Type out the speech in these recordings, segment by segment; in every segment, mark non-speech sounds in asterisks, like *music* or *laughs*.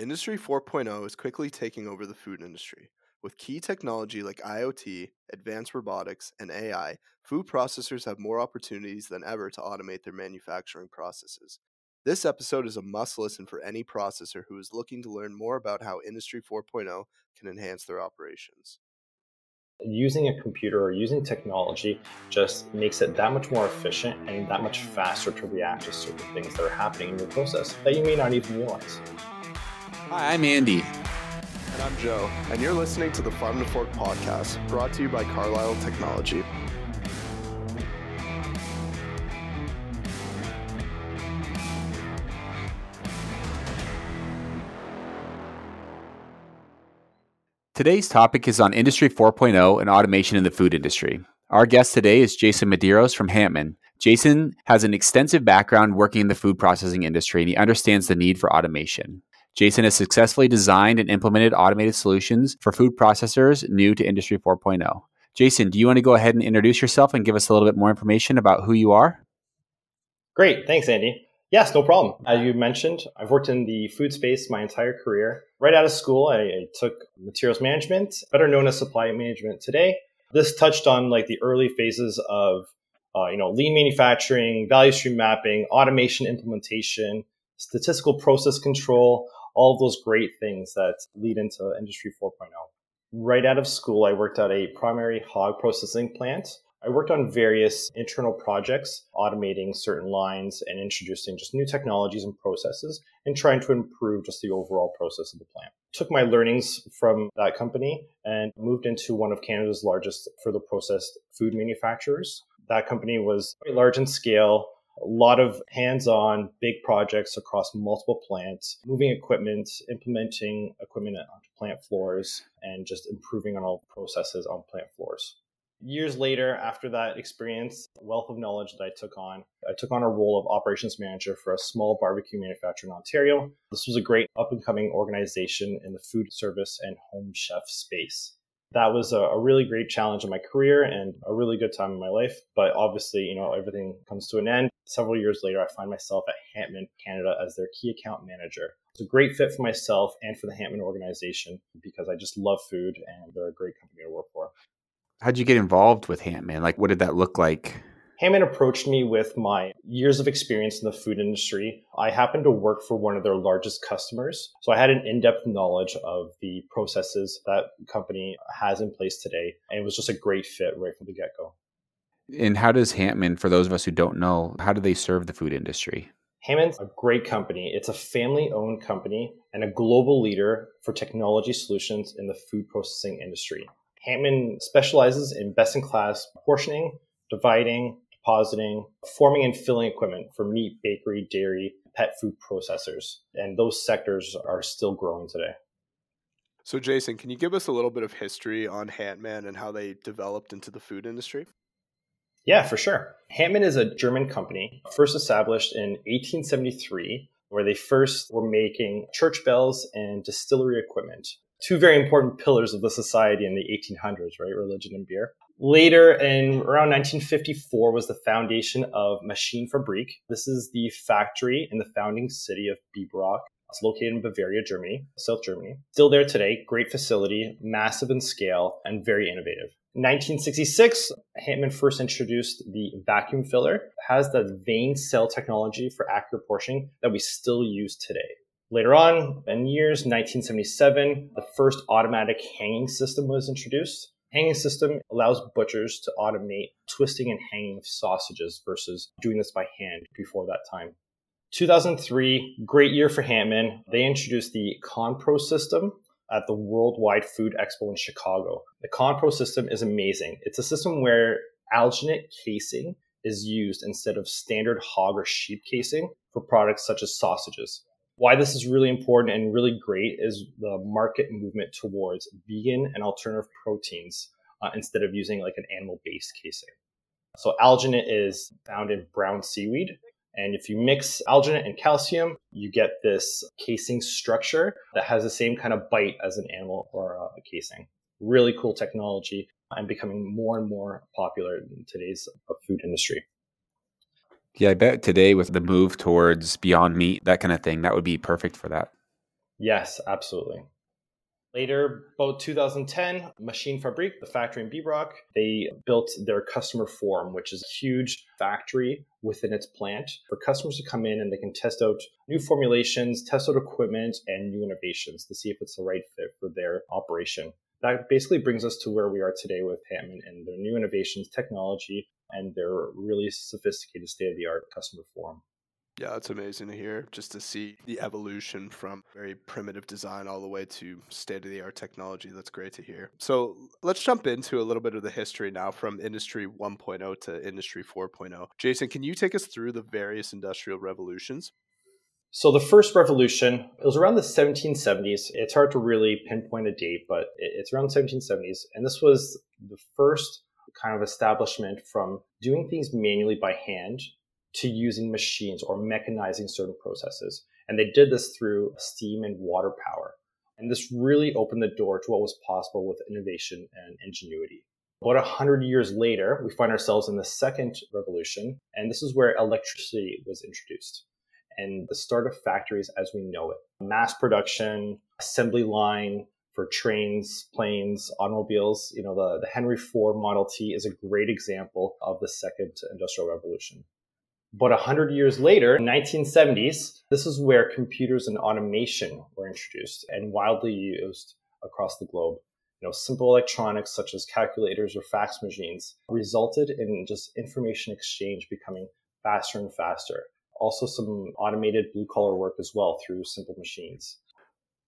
Industry 4.0 is quickly taking over the food industry. With key technology like IoT, advanced robotics, and AI, food processors have more opportunities than ever to automate their manufacturing processes. This episode is a must listen for any processor who is looking to learn more about how Industry 4.0 can enhance their operations. Using a computer or using technology just makes it that much more efficient and that much faster to react to certain things that are happening in your process that you may not even realize. Hi, I'm Andy. And I'm Joe, and you're listening to the Farm to Fork podcast, brought to you by Carlisle Technology. Today's topic is on Industry 4.0 and automation in the food industry. Our guest today is Jason Medeiros from Handtmann. Jason has an extensive background working in the food processing industry and he understands the need for automation. Jason has successfully designed and implemented automated solutions for food processors new to Industry 4.0. Jason, do you want to go ahead and introduce yourself and give us a little bit more information about who you are? Great. Thanks, Andy. Yes, no problem. As you mentioned, I've worked in the food space my entire career. Right out of school, I, I took materials management, better known as supply management today. This touched on like the early phases of, uh, you know, lean manufacturing, value stream mapping, automation implementation, statistical process control, all of those great things that lead into Industry 4.0. Right out of school, I worked at a primary hog processing plant. I worked on various internal projects, automating certain lines and introducing just new technologies and processes and trying to improve just the overall process of the plant. Took my learnings from that company and moved into one of Canada's largest further processed food manufacturers. That company was very large in scale, a lot of hands-on big projects across multiple plants, moving equipment, implementing equipment onto plant floors, and just improving on all processes on plant floors. Years later, after that experience, wealth of knowledge that I took on, I took on a role of operations manager for a small barbecue manufacturer in Ontario. This was a great up and coming organization in the food service and home chef space that was a, a, really great challenge in my career and a really good time in my life. But obviously, you know, everything comes to an end. Several years later, I find myself at Handtmann Canada as their key account manager. It's a great fit for myself and for the Handtmann organization because I just love food and they're a great company to work for. How'd you get involved with Handtmann? Like, what did that look like? Handtmann approached me with my years of experience in the food industry. I happened to work for one of their largest customers. So I had an in depth knowledge of the processes that company has in place today. And it was just a great fit right from the get go. And how does Handtmann, for those of us who don't know, how do they serve the food industry? Handtmann's a great company. It's a family owned company and a global leader for technology solutions in the food processing industry. Handtmann specializes in best in class portioning, dividing, depositing, forming and filling equipment for meat, bakery, dairy, pet food processors. And those sectors are still growing today. So, Jason, can you give us a little bit of history on Handtmann and how they developed into the food industry? Yeah, for sure. Handtmann is a German company, first established in 1873, where they first were making church bells and distillery equipment. Two very important pillars of the society in the 1800s, right? Religion and beer. Later, in around 1954, was the foundation of Maschine Fabrik. This is the factory in the founding city of Biberach. It's located in Bavaria, Germany, South Germany. Still there today, great facility, massive in scale, and very innovative. In 1966, Handtmann first introduced the vacuum filler. It has the vane cell technology for accurate portioning that we still use today. Later on, in years 1977, the first automatic hanging system was introduced. Hanging system allows butchers to automate twisting and hanging of sausages versus doing this by hand before that time. 2003, great year for Handtmann. They introduced the ConPro system at the Worldwide Food Expo in Chicago. The ConPro system is amazing. It's a system where alginate casing is used instead of standard hog or sheep casing for products such as sausages why this is really important and really great is the market movement towards vegan and alternative proteins uh, instead of using like an animal based casing. So alginate is found in brown seaweed. And if you mix alginate and calcium, you get this casing structure that has the same kind of bite as an animal or a casing. Really cool technology and becoming more and more popular in today's food industry. Yeah, I bet today with the move towards Beyond Meat, that kind of thing, that would be perfect for that. Yes, absolutely. Later, about 2010, Machine Fabrique, the factory in Biberach, they built their customer forum, which is a huge factory within its plant for customers to come in and they can test out new formulations, test out equipment, and new innovations to see if it's the right fit for their operation. That basically brings us to where we are today with Handtmann and their new innovations, technology, and their really sophisticated state of the art customer forum. Yeah, it's amazing to hear just to see the evolution from very primitive design all the way to state of the art technology. That's great to hear. So let's jump into a little bit of the history now from Industry 1.0 to Industry 4.0. Jason, can you take us through the various industrial revolutions? So the first revolution, it was around the 1770s. It's hard to really pinpoint a date, but it's around the 1770s. And this was the first kind of establishment from doing things manually by hand to using machines or mechanizing certain processes. And they did this through steam and water power. And this really opened the door to what was possible with innovation and ingenuity. About 100 years later, we find ourselves in the second revolution, and this is where electricity was introduced and the start of factories as we know it. Mass production, assembly line for trains, planes, automobiles. You know, the, the Henry Ford Model T is a great example of the second industrial revolution. But 100 years later, 1970s, this is where computers and automation were introduced and widely used across the globe. You know, simple electronics such as calculators or fax machines resulted in just information exchange becoming faster and faster. Also, some automated blue collar work as well through simple machines.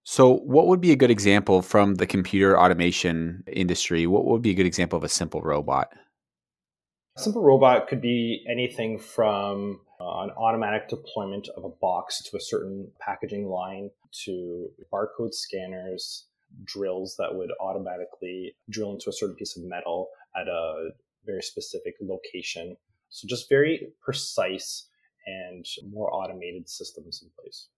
So, what would be a good example from the computer automation industry? What would be a good example of a simple robot? A simple robot could be anything from uh, an automatic deployment of a box to a certain packaging line to barcode scanners, drills that would automatically drill into a certain piece of metal at a very specific location. So, just very precise and more automated systems in place.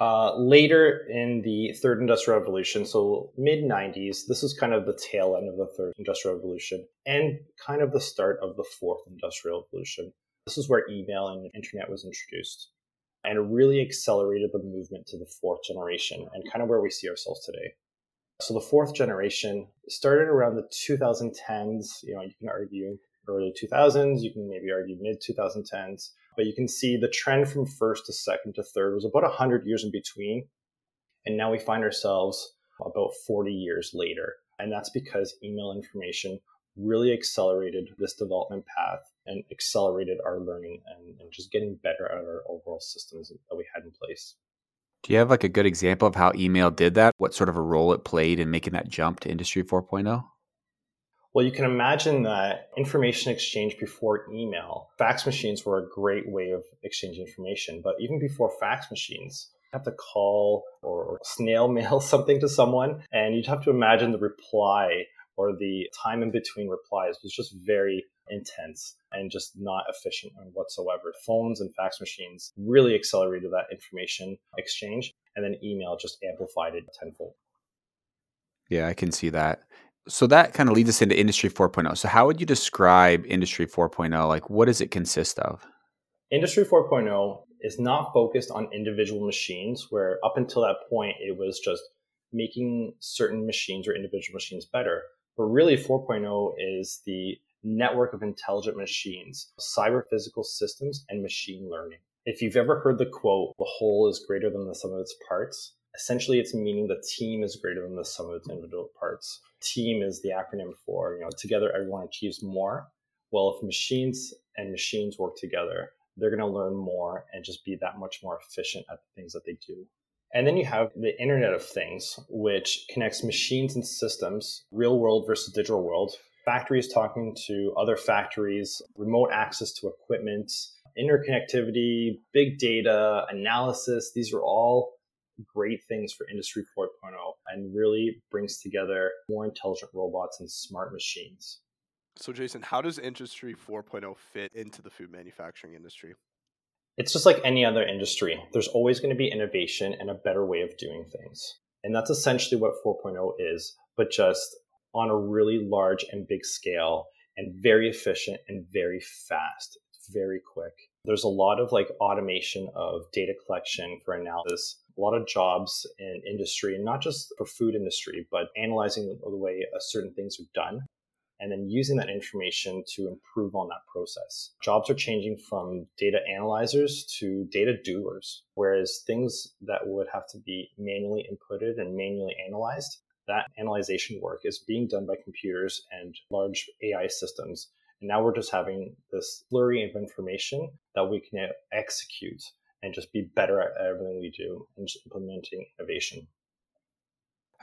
Uh, later in the third industrial revolution, so mid 90s, this is kind of the tail end of the third industrial revolution and kind of the start of the fourth industrial revolution. This is where email and internet was introduced and really accelerated the movement to the fourth generation and kind of where we see ourselves today. So the fourth generation started around the 2010s. You know, you can argue early 2000s, you can maybe argue mid 2010s but you can see the trend from first to second to third was about 100 years in between. And now we find ourselves about 40 years later. And that's because email information really accelerated this development path and accelerated our learning and, and just getting better at our overall systems that we had in place. Do you have like a good example of how email did that? What sort of a role it played in making that jump to Industry 4.0? Well, you can imagine that information exchange before email, fax machines were a great way of exchanging information. But even before fax machines, you have to call or snail *laughs* mail something to someone, and you'd have to imagine the reply or the time in between replies was just very intense and just not efficient whatsoever. Phones and fax machines really accelerated that information exchange, and then email just amplified it tenfold. Yeah, I can see that so that kind of leads us into industry 4.0 so how would you describe industry 4.0 like what does it consist of? Industry 4.0 is not focused on individual machines where up until that point it was just making certain machines or individual machines better. But really 4.0 is the network of intelligent machines cyber physical systems and machine learning. If you've ever heard the quote the whole is greater than the sum of its parts essentially it's meaning the team is greater than the sum of its individual parts. Team is the acronym for you know together everyone achieves more. Well if machines and machines work together they're going to learn more and just be that much more efficient at the things that they do. And then you have the internet of things which connects machines and systems real world versus digital world. Factories talking to other factories remote access to equipment interconnectivity big data analysis these are all great things for Industry 4.0 and really brings together more intelligent robots and smart machines. So, Jason, how does Industry 4.0 fit into the food manufacturing industry? It's just like any other industry. There's always going to be innovation and a better way of doing things. And that's essentially what 4.0 is, but just on a really large and big scale and very efficient and very fast. It's very quick. There's a lot of like automation of data collection for analysis a lot of jobs in industry, and not just for food industry, but analyzing the way certain things are done and then using that information to improve on that process. Jobs are changing from data analyzers to data doers, whereas things that would have to be manually inputted and manually analyzed, that analyzation work is being done by computers and large AI systems. And now we're just having this flurry of information that we can execute and just be better at everything we do and just implementing innovation.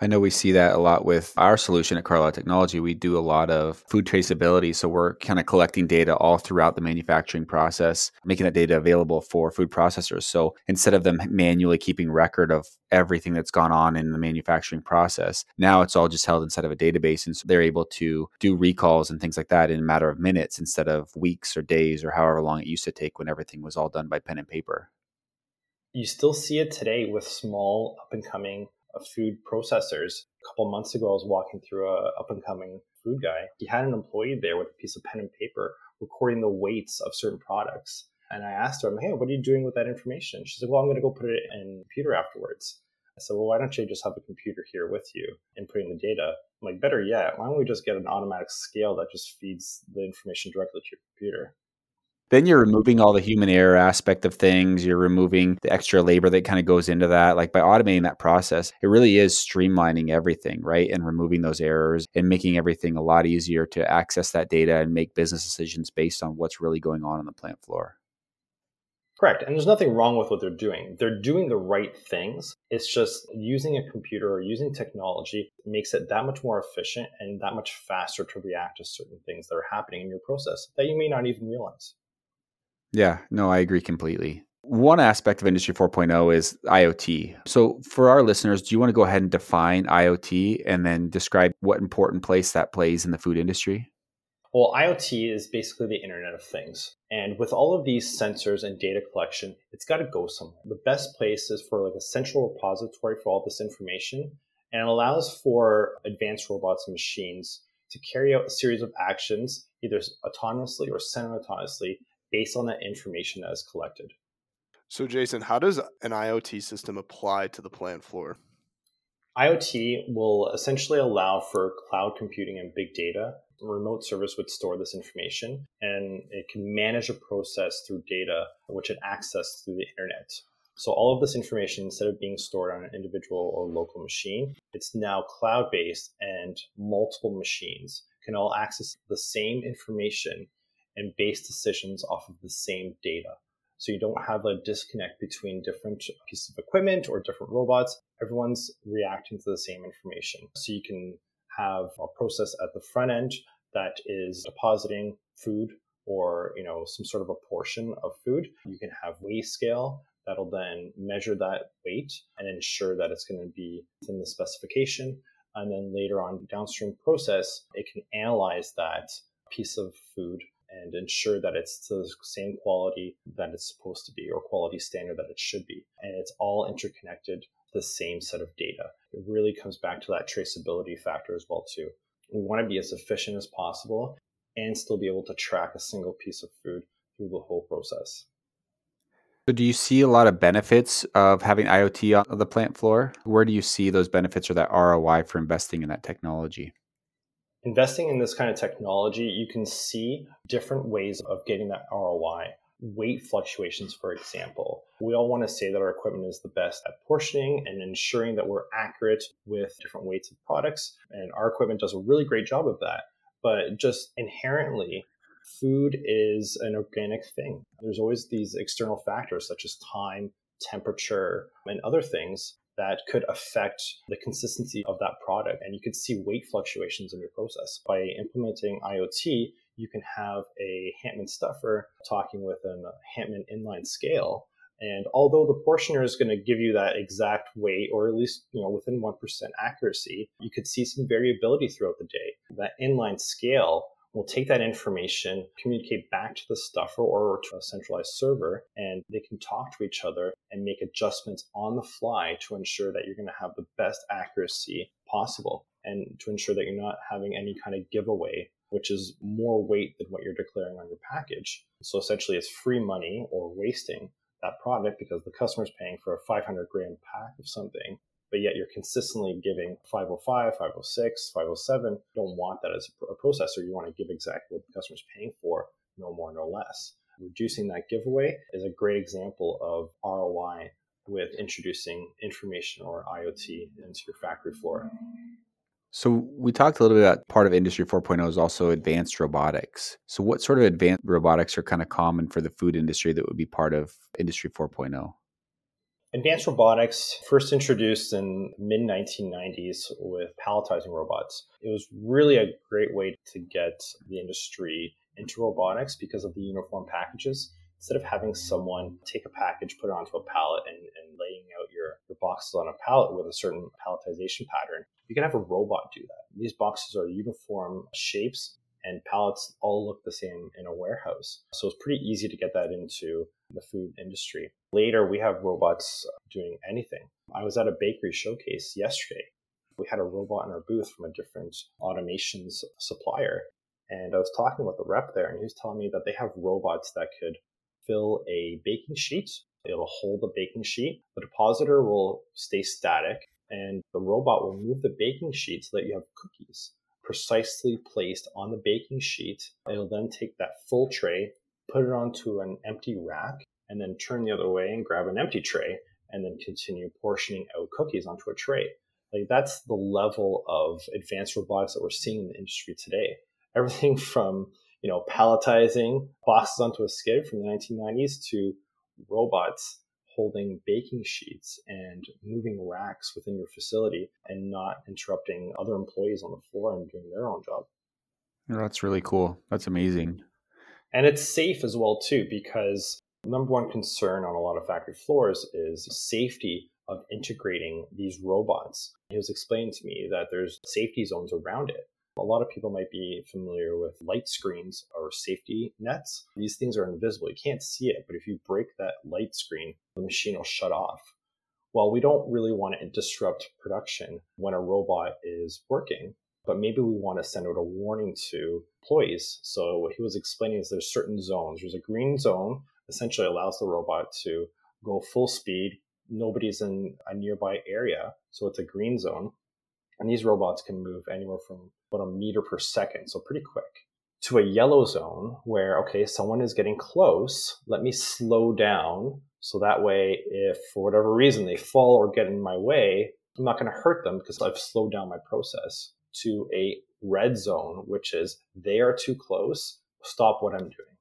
I know we see that a lot with our solution at Carlisle Technology. We do a lot of food traceability. So we're kind of collecting data all throughout the manufacturing process, making that data available for food processors. So instead of them manually keeping record of everything that's gone on in the manufacturing process, now it's all just held inside of a database. And so they're able to do recalls and things like that in a matter of minutes instead of weeks or days or however long it used to take when everything was all done by pen and paper. You still see it today with small up and coming uh, food processors. A couple months ago, I was walking through a up and coming food guy. He had an employee there with a piece of pen and paper recording the weights of certain products. And I asked her, hey, what are you doing with that information? She said, well, I'm going to go put it in computer afterwards. I said, well, why don't you just have a computer here with you inputting the data? I'm like, better yet, why don't we just get an automatic scale that just feeds the information directly to your computer? Then you're removing all the human error aspect of things you're removing the extra labor that kind of goes into that like by automating that process it really is streamlining everything right and removing those errors and making everything a lot easier to access that data and make business decisions based on what's really going on on the plant floor Correct. And there's nothing wrong with what they're doing. They're doing the right things. It's just using a computer or using technology makes it that much more efficient and that much faster to react to certain things that are happening in your process that you may not even realize. Yeah, no, I agree completely. One aspect of Industry 4.0 is IoT. So, for our listeners, do you want to go ahead and define IoT and then describe what important place that plays in the food industry? Well, IoT is basically the Internet of Things. And with all of these sensors and data collection, it's got to go somewhere. The best place is for like a central repository for all this information. And it allows for advanced robots and machines to carry out a series of actions, either autonomously or semi autonomously, based on that information that is collected. So, Jason, how does an IoT system apply to the plant floor? IoT will essentially allow for cloud computing and big data. A remote service would store this information and it can manage a process through data which it accessed through the internet. So all of this information, instead of being stored on an individual or local machine, it's now cloud based and multiple machines can all access the same information and base decisions off of the same data. So you don't have a disconnect between different pieces of equipment or different robots. Everyone's reacting to the same information. So you can have a process at the front end that is depositing food or you know some sort of a portion of food. You can have weigh scale that'll then measure that weight and ensure that it's going to be within the specification. And then later on downstream process, it can analyze that piece of food and ensure that it's the same quality that it's supposed to be or quality standard that it should be. And it's all interconnected, the same set of data. It really comes back to that traceability factor as well too. We want to be as efficient as possible and still be able to track a single piece of food through the whole process. So, do you see a lot of benefits of having IoT on the plant floor? Where do you see those benefits or that ROI for investing in that technology? Investing in this kind of technology, you can see different ways of getting that ROI. Weight fluctuations, for example. We all want to say that our equipment is the best at portioning and ensuring that we're accurate with different weights of products. And our equipment does a really great job of that. But just inherently, food is an organic thing. There's always these external factors such as time, temperature, and other things that could affect the consistency of that product. And you could see weight fluctuations in your process. By implementing IoT, you can have a Handtmann stuffer talking with a uh, Handtmann inline scale. And although the portioner is going to give you that exact weight, or at least you know within one percent accuracy, you could see some variability throughout the day. That inline scale will take that information, communicate back to the stuffer or to a centralized server, and they can talk to each other and make adjustments on the fly to ensure that you're going to have the best accuracy possible and to ensure that you're not having any kind of giveaway which is more weight than what you're declaring on your package. So essentially, it's free money or wasting that product because the customer's paying for a 500 gram pack of something, but yet you're consistently giving 505, 506, 507. You don't want that as a processor. You want to give exactly what the customer's paying for, no more, no less. Reducing that giveaway is a great example of ROI with introducing information or IoT into your factory floor. So we talked a little bit about part of Industry 4.0 is also advanced robotics. So what sort of advanced robotics are kind of common for the food industry that would be part of Industry 4.0? Advanced robotics first introduced in mid 1990s with palletizing robots. It was really a great way to get the industry into robotics because of the uniform packages. Instead of having someone take a package, put it onto a pallet, and, and laying out your, your boxes on a pallet with a certain palletization pattern, you can have a robot do that. These boxes are uniform shapes and pallets all look the same in a warehouse. So it's pretty easy to get that into the food industry. Later, we have robots doing anything. I was at a bakery showcase yesterday. We had a robot in our booth from a different automations supplier. And I was talking with the rep there, and he was telling me that they have robots that could fill a baking sheet. It'll hold the baking sheet. The depositor will stay static, and the robot will move the baking sheet so that you have cookies precisely placed on the baking sheet. It'll then take that full tray, put it onto an empty rack, and then turn the other way and grab an empty tray and then continue portioning out cookies onto a tray. Like that's the level of advanced robotics that we're seeing in the industry today. *laughs* Everything from, you know, palletizing boxes onto a skid from the 1990s to robots holding baking sheets and moving racks within your facility and not interrupting other employees on the floor and doing their own job. Oh, that's really cool. That's amazing. And it's safe as well too because number one concern on a lot of factory floors is safety of integrating these robots. He was explaining to me that there's safety zones around it. A lot of people might be familiar with light screens or safety nets. These things are invisible. You can't see it, but if you break that light screen, the machine will shut off. Well, we don't really want to disrupt production when a robot is working, but maybe we want to send out a warning to employees. So what he was explaining is there's certain zones. There's a green zone, essentially allows the robot to go full speed. Nobody's in a nearby area, so it's a green zone. And these robots can move anywhere from about a meter per second, so pretty quick, to a yellow zone where, okay, someone is getting close. Let me slow down. So that way, if for whatever reason they fall or get in my way, I'm not going to hurt them because I've slowed down my process to a red zone, which is they are too close. Stop what I'm doing.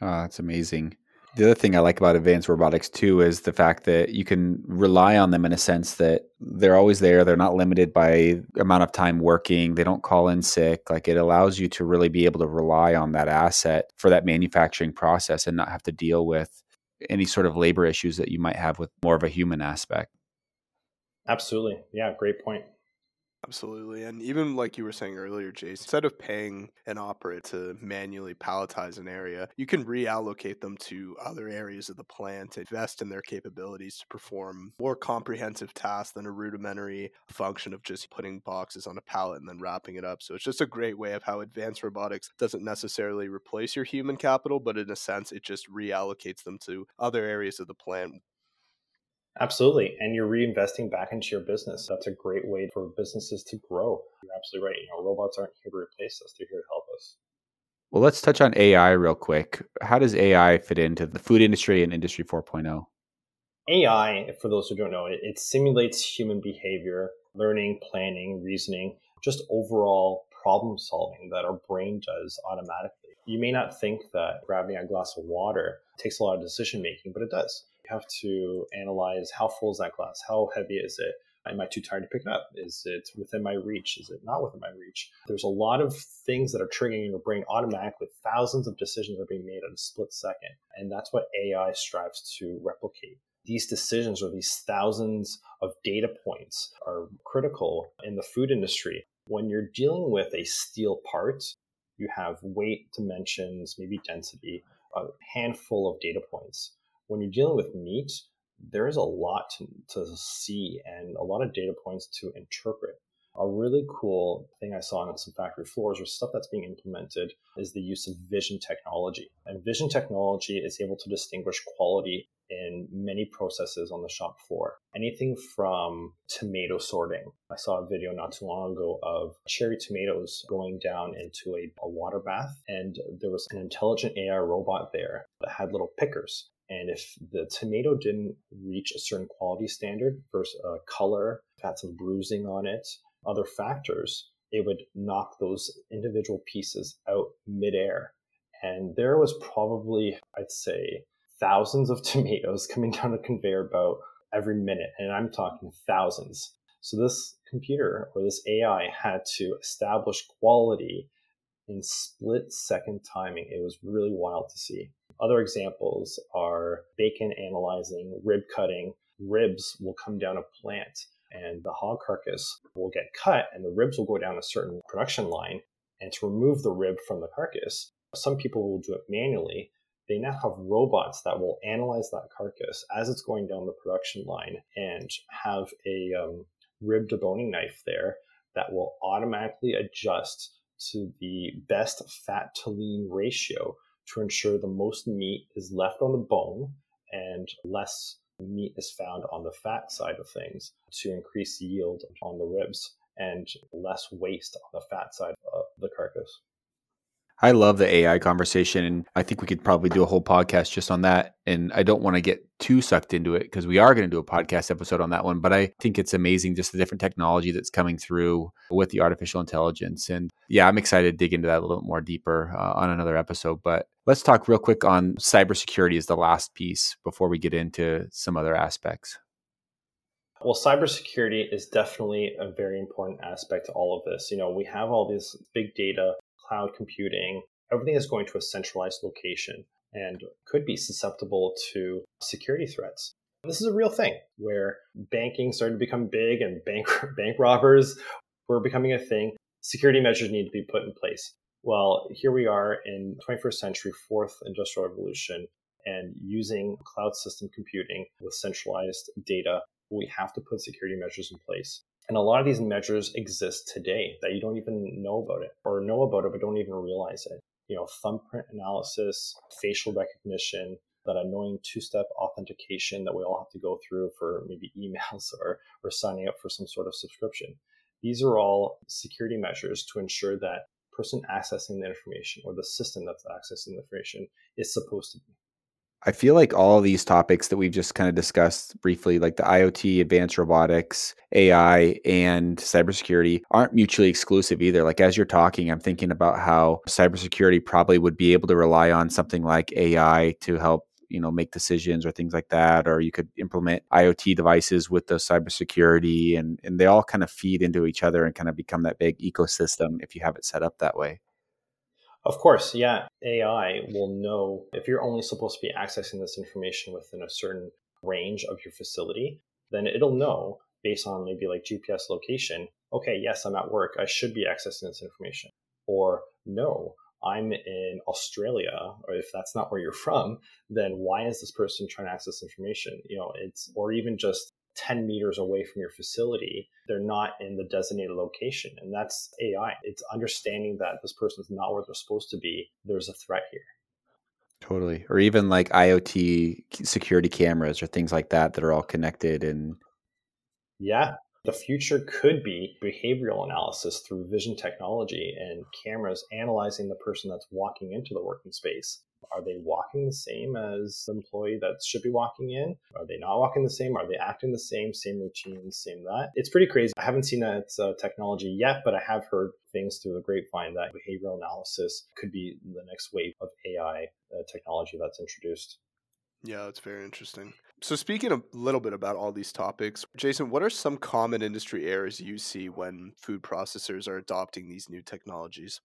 Oh, that's amazing. The other thing I like about advanced robotics too is the fact that you can rely on them in a sense that they're always there. They're not limited by amount of time working. They don't call in sick. Like it allows you to really be able to rely on that asset for that manufacturing process and not have to deal with any sort of labor issues that you might have with more of a human aspect. Absolutely. Yeah, great point. Absolutely. And even like you were saying earlier, Jace, instead of paying an operator to manually palletize an area, you can reallocate them to other areas of the plant, invest in their capabilities to perform more comprehensive tasks than a rudimentary function of just putting boxes on a pallet and then wrapping it up. So it's just a great way of how advanced robotics doesn't necessarily replace your human capital, but in a sense, it just reallocates them to other areas of the plant Absolutely. And you're reinvesting back into your business. That's a great way for businesses to grow. You're absolutely right. You know, robots aren't here to replace us, they're here to help us. Well, let's touch on AI real quick. How does AI fit into the food industry and Industry 4.0? AI, for those who don't know, it, it simulates human behavior, learning, planning, reasoning, just overall problem solving that our brain does automatically. You may not think that grabbing a glass of water takes a lot of decision making, but it does. Have to analyze how full is that glass? How heavy is it? Am I too tired to pick it up? Is it within my reach? Is it not within my reach? There's a lot of things that are triggering your brain automatically. Thousands of decisions are being made at a split second. And that's what AI strives to replicate. These decisions or these thousands of data points are critical in the food industry. When you're dealing with a steel part, you have weight, dimensions, maybe density, a handful of data points when you're dealing with meat, there is a lot to, to see and a lot of data points to interpret. A really cool thing I saw on some factory floors or stuff that's being implemented is the use of vision technology. And vision technology is able to distinguish quality in many processes on the shop floor. Anything from tomato sorting. I saw a video not too long ago of cherry tomatoes going down into a, a water bath, and there was an intelligent AI robot there that had little pickers. And if the tomato didn't reach a certain quality standard, first uh, color, had some bruising on it, other factors, it would knock those individual pieces out midair. And there was probably, I'd say, thousands of *laughs* tomatoes coming down a conveyor belt every minute. And I'm talking thousands. So this computer or this AI had to establish quality in split second timing. It was really wild to see. Other examples are bacon analyzing, rib cutting. Ribs will come down a plant and the hog carcass will get cut and the ribs will go down a certain production line. And to remove the rib from the carcass, some people will do it manually. They now have robots that will analyze that carcass as it's going down the production line and have a um, rib deboning knife there that will automatically adjust to the best fat to lean ratio to ensure the most meat is left on the bone and less meat is found on the fat side of things to increase yield on the ribs and less waste on the fat side of the carcass. I love the AI conversation, and I think we could probably do a whole podcast just on that. And I don't want to get too sucked into it because we are going to do a podcast episode on that one. But I think it's amazing just the different technology that's coming through with the artificial intelligence. And yeah, I'm excited to dig into that a little bit more deeper uh, on another episode. But let's talk real quick on cybersecurity as the last piece before we get into some other aspects. Well, cybersecurity is definitely a very important aspect to all of this. You know, we have all this big data cloud computing, everything is going to a centralized location and could be susceptible to security threats. This is a real thing where banking started to become big and bank, *laughs* bank robbers were becoming a thing. Security measures need to be put in place. Well, here we are in 21st century, fourth industrial revolution, and using cloud system computing with centralized data, we have to put security measures in place. And a lot of these measures exist today that you don't even know about it or know about it, but don't even realize it. You know, thumbprint analysis, facial recognition, that annoying two-step authentication that we all have to go through for maybe *laughs* emails or, or signing up for some sort of subscription. These are all security measures to ensure that person accessing the information or the system that's accessing the information is supposed to be. I feel like all these topics that we've just kind of discussed briefly, like the IoT, advanced robotics, AI, and cybersecurity, aren't mutually exclusive either. Like as you're talking, I'm thinking about how cybersecurity probably would be able to rely on something like AI to help you know make decisions or things like that or you could implement iot devices with the cybersecurity and and they all kind of feed into each other and kind of become that big ecosystem if you have it set up that way of course, yeah. AI will know if you're only supposed to be accessing this information within a certain range of your facility, then it'll know based on maybe like GPS location, okay, yes, I'm at work. I should be accessing this information. Or no, I'm in Australia, or if that's not where you're from, then why is this person trying to access information? You know, it's, or even just 10 meters away from your facility, they're not in the designated location. And that's AI. It's understanding that this person is not where they're supposed to be. There's a threat here. Totally. Or even like IoT security cameras or things like that that are all connected and yeah, the future could be behavioral analysis through vision technology and cameras analyzing the person that's walking into the working space are they walking the same as the employee that should be walking in? Are they not walking the same? Are they acting the same? Same routines, same that? It's pretty crazy. I haven't seen that uh, technology yet, but I have heard things through the grapevine that behavioral analysis could be the next wave of AI uh, technology that's introduced. Yeah, that's very interesting. So, speaking a little bit about all these topics, Jason, what are some common industry errors you see when food processors are adopting these new technologies?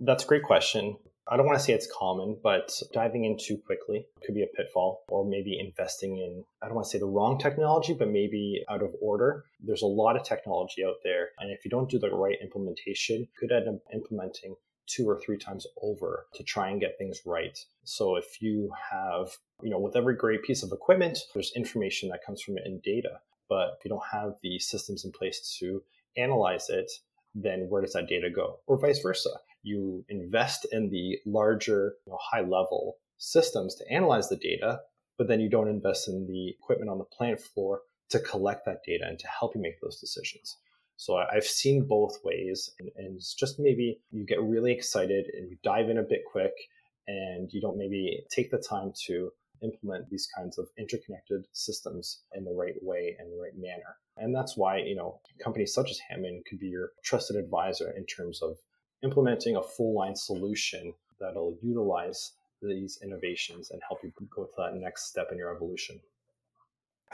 That's a great question. I don't want to say it's common, but diving in too quickly could be a pitfall, or maybe investing in, I don't want to say the wrong technology, but maybe out of order. There's a lot of technology out there. And if you don't do the right implementation, you could end up implementing two or three times over to try and get things right. So if you have, you know, with every great piece of equipment, there's information that comes from it in data. But if you don't have the systems in place to analyze it, then where does that data go? Or vice versa you invest in the larger, you know, high level systems to analyze the data, but then you don't invest in the equipment on the plant floor to collect that data and to help you make those decisions. So I've seen both ways, and, and it's just maybe you get really excited and you dive in a bit quick, and you don't maybe take the time to implement these kinds of interconnected systems in the right way and the right manner. And that's why, you know, companies such as Handtmann could be your trusted advisor in terms of implementing a full line solution that'll utilize these innovations and help you go to that next step in your evolution.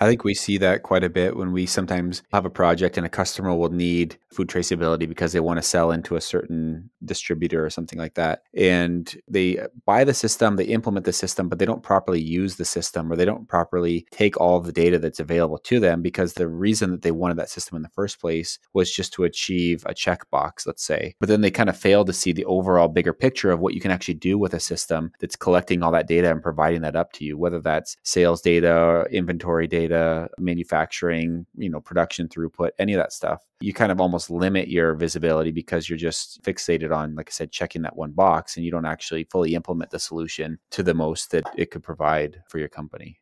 I think we see that quite a bit when we sometimes have a project and a customer will need food traceability because they want to sell into a certain distributor or something like that. And they buy the system, they implement the system, but they don't properly use the system or they don't properly take all of the data that's available to them because the reason that they wanted that system in the first place was just to achieve a checkbox, let's say. But then they kind of fail to see the overall bigger picture of what you can actually do with a system that's collecting all that data and providing that up to you, whether that's sales data, inventory data data, manufacturing, you know, production throughput, any of that stuff. You kind of almost limit your visibility because you're just fixated on, like I said, checking that one box and you don't actually fully implement the solution to the most that it could provide for your company.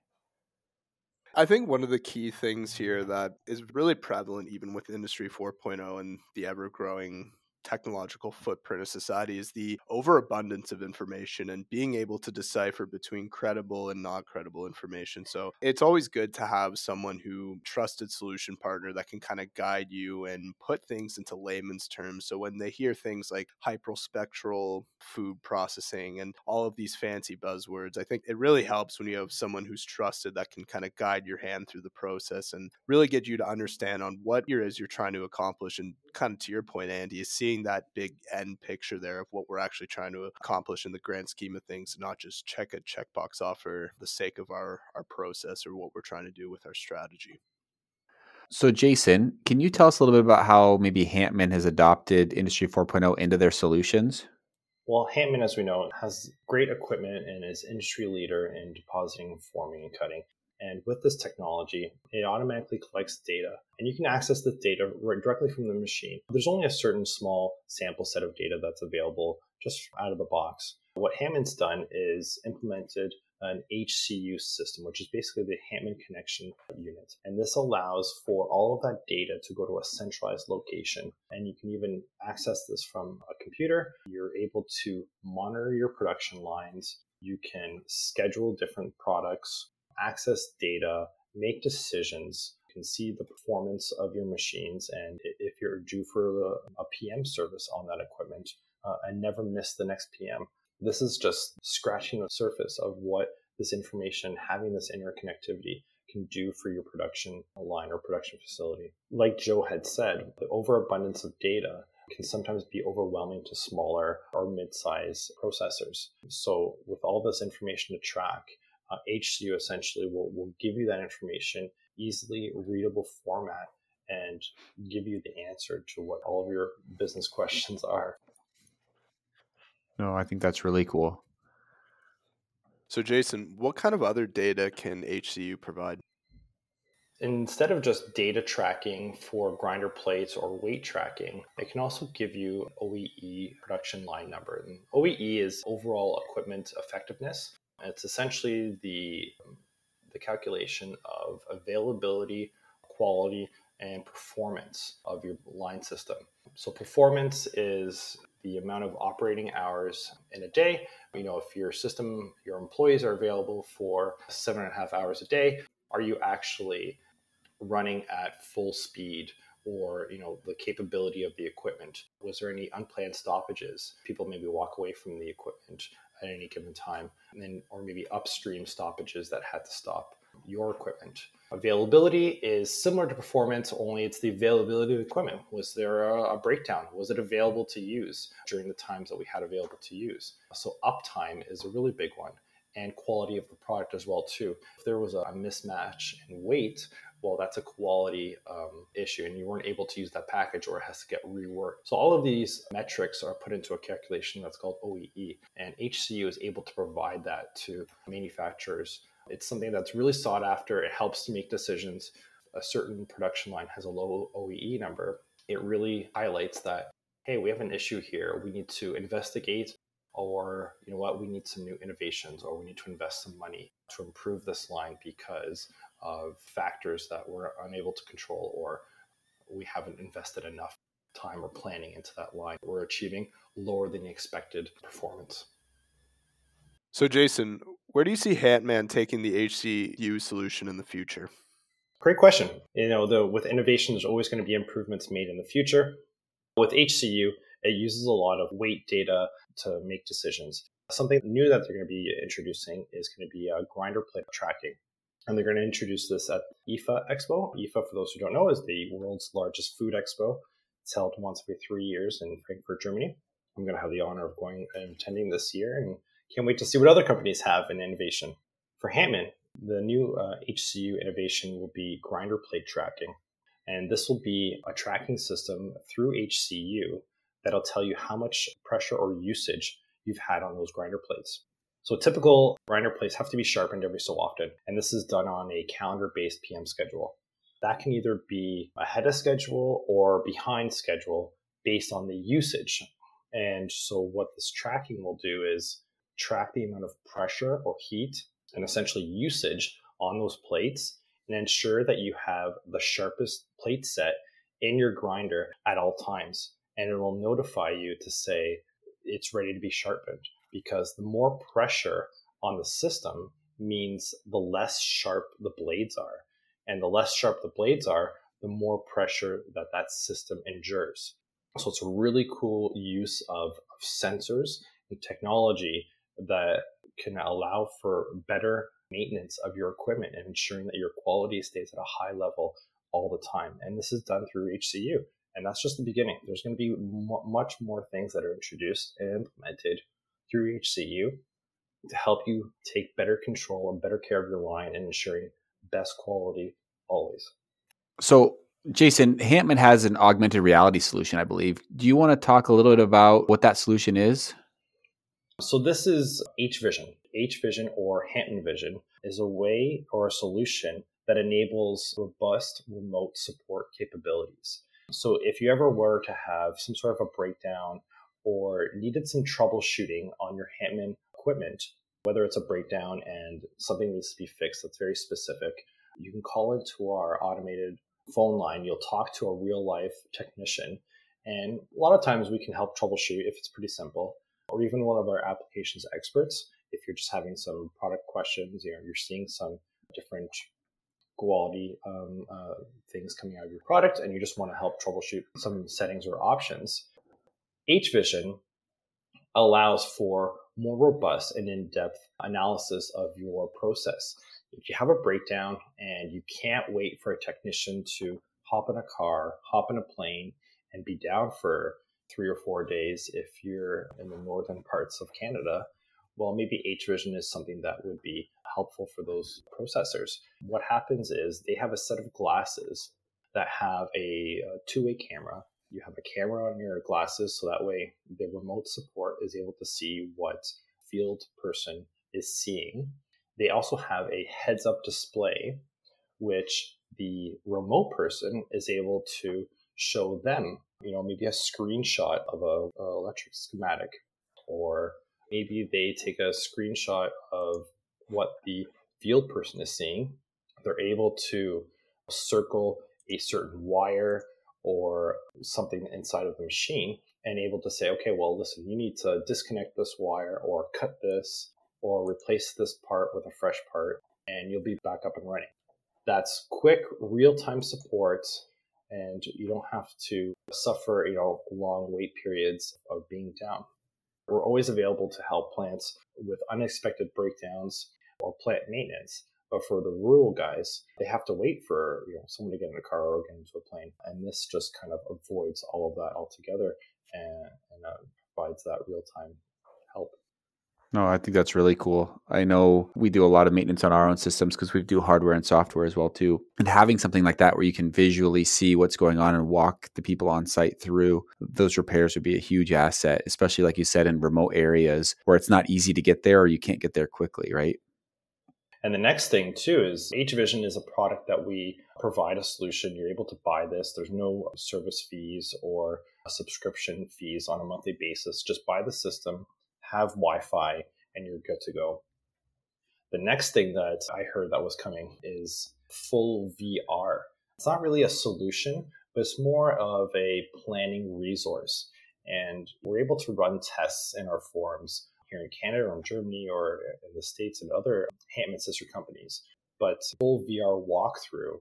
I think one of the key things here that is really prevalent even with Industry 4.0 and the ever growing technological footprint of society is the overabundance of information and being able to decipher between credible and not credible information. So it's always good to have someone who trusted solution partner that can kind of guide you and put things into layman's terms. So when they hear things like hyperspectral food processing and all of these fancy buzzwords, I think it really helps when you have someone who's trusted that can kind of guide your hand through the process and really get you to understand on what it is you're trying to accomplish. And kind of to your point, Andy, is seeing that big end picture there of what we're actually trying to accomplish in the grand scheme of things, not just check a checkbox off for the sake of our, our process or what we're trying to do with our strategy. So, Jason, can you tell us a little bit about how maybe Handtmann has adopted Industry 4.0 into their solutions? Well, Handtmann, as we know, has great equipment and is industry leader in depositing, forming, and cutting. And with this technology, it automatically collects data and you can access the data directly from the machine. There's only a certain small sample set of data that's available just out of the box. What Handtmann's done is implemented an HCU system, which is basically the Handtmann connection unit. And this allows for all of that data to go to a centralized location. And you can even access this from a computer. You're able to monitor your production lines. You can schedule different products access data, make decisions, can see the performance of your machines, and if you're due for a PM service on that equipment, uh, and never miss the next PM. This is just scratching the surface of what this information, having this interconnectivity, can do for your production line or production facility. Like Joe had said, the overabundance of data can sometimes be overwhelming to smaller or mid-size processors. So with all this information to track, uh, HCU essentially will, will give you that information, easily readable format, and give you the answer to what all of your business *laughs* questions are. No, I think that's really cool. So, Jason, what kind of other data can HCU provide? Instead of just data tracking for grinder plates or weight tracking, it can also give you OEE production line number. And OEE is overall equipment effectiveness. It's essentially the, the calculation of availability, quality, and performance of your line system. So, performance is the amount of operating hours in a day. You know, if your system, your employees are available for seven and a half hours a day, are you actually running at full speed or you know the capability of the equipment was there any unplanned stoppages people maybe walk away from the equipment at any given time, and then or maybe upstream stoppages that had to stop your equipment. Availability is similar to performance, only it's the availability of equipment. Was there a, a, breakdown? Was it available to use during the times that we had available to use? So uptime is a really big one, and quality of the product as well too. If there was a mismatch in weight, well, that's a quality um, issue and you weren't able to use that package or it has to get reworked. So all of these metrics are put into a calculation that's called OEE, and HCU is able to provide that to manufacturers. It's something that's really sought after. It helps to make decisions. A certain production line has a low OEE number. It really highlights that, hey, we have an issue here. We need to investigate or you know what we need some new innovations or we need to invest some money to improve this line because of factors that we're unable to control or we haven't invested enough time or planning into that line. We're achieving lower than expected performance. So, Jason, where do you see Handtmann taking the HCU solution in the future? Great question. You know, though, with innovation, there's always going to be improvements made in the future. With HCU, it uses a lot of weight data to make decisions. Something new that they're going to be introducing is going to be a grinder plate tracking. And they're going to introduce this at IFFA Expo. IFFA, for those who don't know, is the world's largest food expo. It's held once every three years in Frankfurt, Germany. I'm going to have the honor of going and attending this year and can't wait to see what other companies have in innovation. For Handtmann, the new uh, HCU innovation will be grinder plate tracking. And this will be a tracking system through HCU that'll tell you how much pressure or usage you've had on those grinder plates. So typical grinder plates have to be sharpened every so often, and this is done on a calendar-based PM schedule. That can either be ahead of schedule or behind schedule based on the usage. And so what this tracking will do is track the amount of pressure or heat and essentially usage on those plates and ensure that you have the sharpest plate set in your grinder at all times. And it will notify you to say it's ready to be sharpened because the more pressure on the system means the less sharp the blades are. And the less sharp the blades are, the more pressure that that system endures. So it's a really cool use of, of sensors and technology that can allow for better maintenance of your equipment and ensuring that your quality stays at a high level all the time. And this is done through HCU. And that's just the beginning. There's going to be much more things that are introduced and implemented through HCU to help you take better control and better care of your line and ensuring best quality always. So, Jason, Handtmann has an augmented reality solution, I believe. Do you want to talk a little bit about what that solution is? So this is H Vision. H Vision or Handtmann Vision is a way or a solution that enables robust remote support capabilities. So if you ever were to have some sort of a breakdown or needed some troubleshooting on your Handtmann equipment, whether it's a breakdown and something needs to be fixed that's very specific, you can call into our automated phone line. You'll talk to a real life technician. And a lot of times we can help troubleshoot if it's pretty simple or even one of our applications experts. If you're just having some product questions, you know, you're seeing some different quality um, uh, things coming out of your product, and you just want to help troubleshoot some settings or options. HVision allows for more robust and in-depth analysis of your process. If you have a breakdown and you can't wait for a technician to hop in a car, hop in a plane, and be down for three or four days if you're in the northern parts of Canada, well, maybe H Vision is something that would be helpful for those processors. What happens is they have a set of glasses that have a, a two way camera. You have a camera on your glasses, so that way the remote support is able to see what field person is seeing. They also have a heads up display, which the remote person is able to show them you know, maybe a screenshot of a, a electric schematic, or maybe they take a screenshot of what the field person is seeing. They're able to circle a certain wire or something inside of the machine and able to say, okay, well, listen, you need to disconnect this wire or cut this or replace this part with a fresh part, and you'll be back up and running. That's quick, real time support and you don't have to suffer, you know, long wait periods of being down. We're always available to help plants with unexpected breakdowns or plant maintenance. But for the rural guys, they have to wait for you know someone to get in a car or get into a plane, and this just kind of avoids all of that altogether and, and uh, provides that real time help. No, I think that's really cool. I know we do a lot of maintenance on our own systems because we do hardware and software as well too. And having something like that where you can visually see what's going on and walk the people on site through those repairs would be a huge asset, especially like you said in remote areas where it's not easy to get there or you can't get there quickly, right? And the next thing too is HVision is a product that we provide a solution. You're able to buy this. There's no service fees or subscription fees on a monthly basis. Just buy the system have Wi Fi, and you're good to go. The next thing that I heard that was coming is full VR. It's not really a solution, but it's more of a planning resource. And we're able to run tests in our forums here in Canada or in Germany or in the States and other Handtmann sister companies. But full VR walkthrough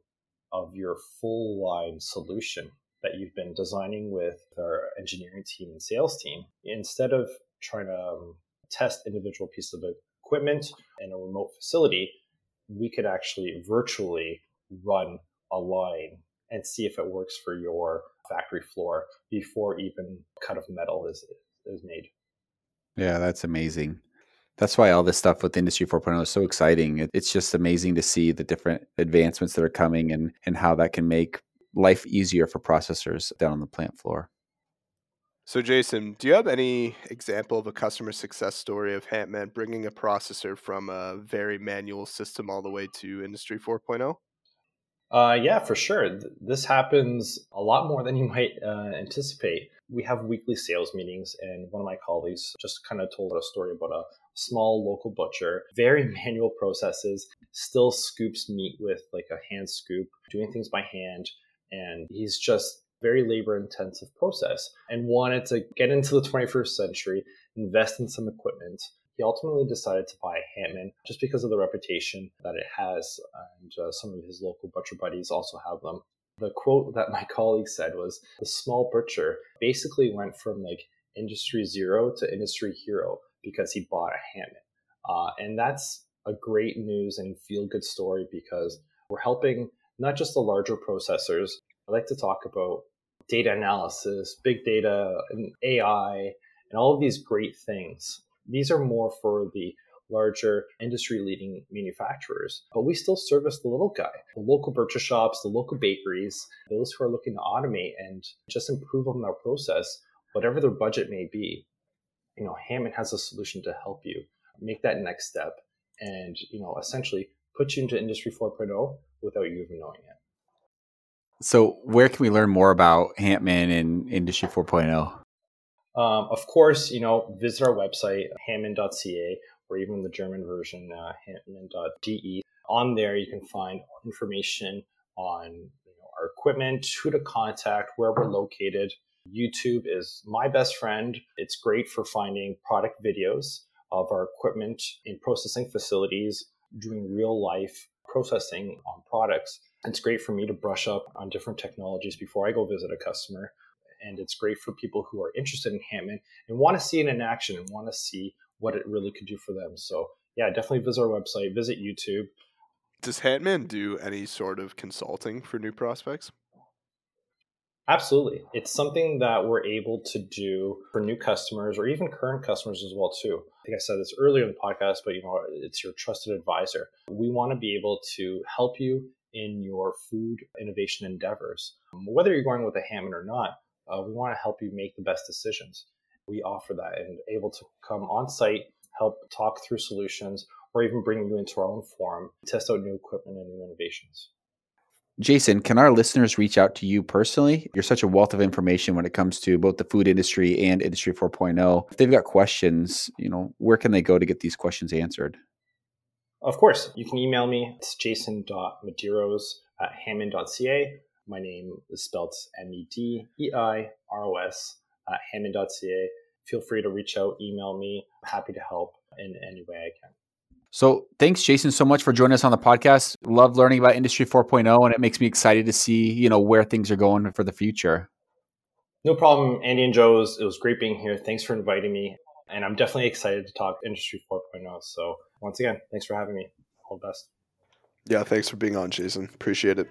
of your full line solution that you've been designing with our engineering team and sales team, instead of trying to um, test individual pieces of equipment in a remote facility, we could actually virtually run a line and see if it works for your factory floor before even cut of metal is is made. Yeah, that's amazing. That's why all this stuff with Industry 4.0 is so exciting. It's just amazing to see the different advancements that are coming and, and how that can make life easier for processors down on the plant floor. So, Jason, do you have any example of a customer success story of Handtmann bringing a processor from a very manual system all the way to Industry 4.0? Uh, yeah, for sure. This happens a lot more than you *laughs* might uh, anticipate. We have weekly sales meetings, and one of my colleagues just kind of told a story about a small local butcher, very *laughs* manual processes, still scoops meat with like a hand scoop, doing things by hand. And he's just very labor intensive process and wanted to get into the 21st century, invest in some equipment. He ultimately decided to buy Handtmann just because of the reputation that it has, and uh, some of his local butcher buddies also have them. The quote that my *laughs* colleague said was the small butcher basically went from like industry zero to industry hero because he bought a Handtmann. Uh, and that's a great news and feel good story because we're helping not just the larger processors. I like to talk about data analysis, big data, and AI, and all of these great things. These are more for the larger industry leading manufacturers, but we still service the little guy, the local butcher shops, the local bakeries, those who are looking to automate and just improve on their process, whatever their budget may be. You know, Handtmann has a solution to help you make that next step and, you know, essentially put you into Industry 4.0 without you even knowing it. So, where can we learn more about Handtmann and Industry 4.0? Um, of course, you know, visit our website, handtmann.ca, or even the German version, uh, handtmann.de. On there, you can find information on you know, our equipment, who to contact, where we're located. YouTube is my best friend. It's great for finding product videos of our equipment in processing facilities, doing real life processing on products. It's great for me to brush up on different technologies before I go visit a customer. And it's great for people who are interested in Handtmann and want to see it in action and want to see what it really could do for them. So, yeah, definitely visit our website, visit YouTube. Does Handtmann do any sort of consulting for new prospects? Absolutely. It's something that we're able to do for new customers or even current customers as well too. I think I said this earlier in the podcast, but you know, it's your trusted advisor. We want to be able to help you in your food innovation endeavors. Whether you're going with a Handtmann or not, uh, we want to help you make the best decisions. We offer that and able to come on site, help talk through solutions, or even bring you into our own forum, test out new equipment and new innovations. Jason, can our listeners reach out to you personally? You're such a wealth of information when it comes to both the food industry and Industry 4.0. If they've got questions, you know, where can they go to get these questions answered? Of course, you can email me. It's jason.medeiros at handtmann.ca. My name is spelled M E D E I R O S at handtmann.ca. Feel free to reach out, email me. I'm happy to help in any way I can. So thanks, Jason, so much for joining us on the podcast. Love learning about Industry 4.0, and it makes me excited to see you know where things are going for the future. No problem, Andy and Joe. It was, it was great being here. Thanks for inviting me, and I'm definitely excited to talk Industry 4.0. So once again, thanks for having me. All the best. Yeah, thanks for being on, Jason. Appreciate it.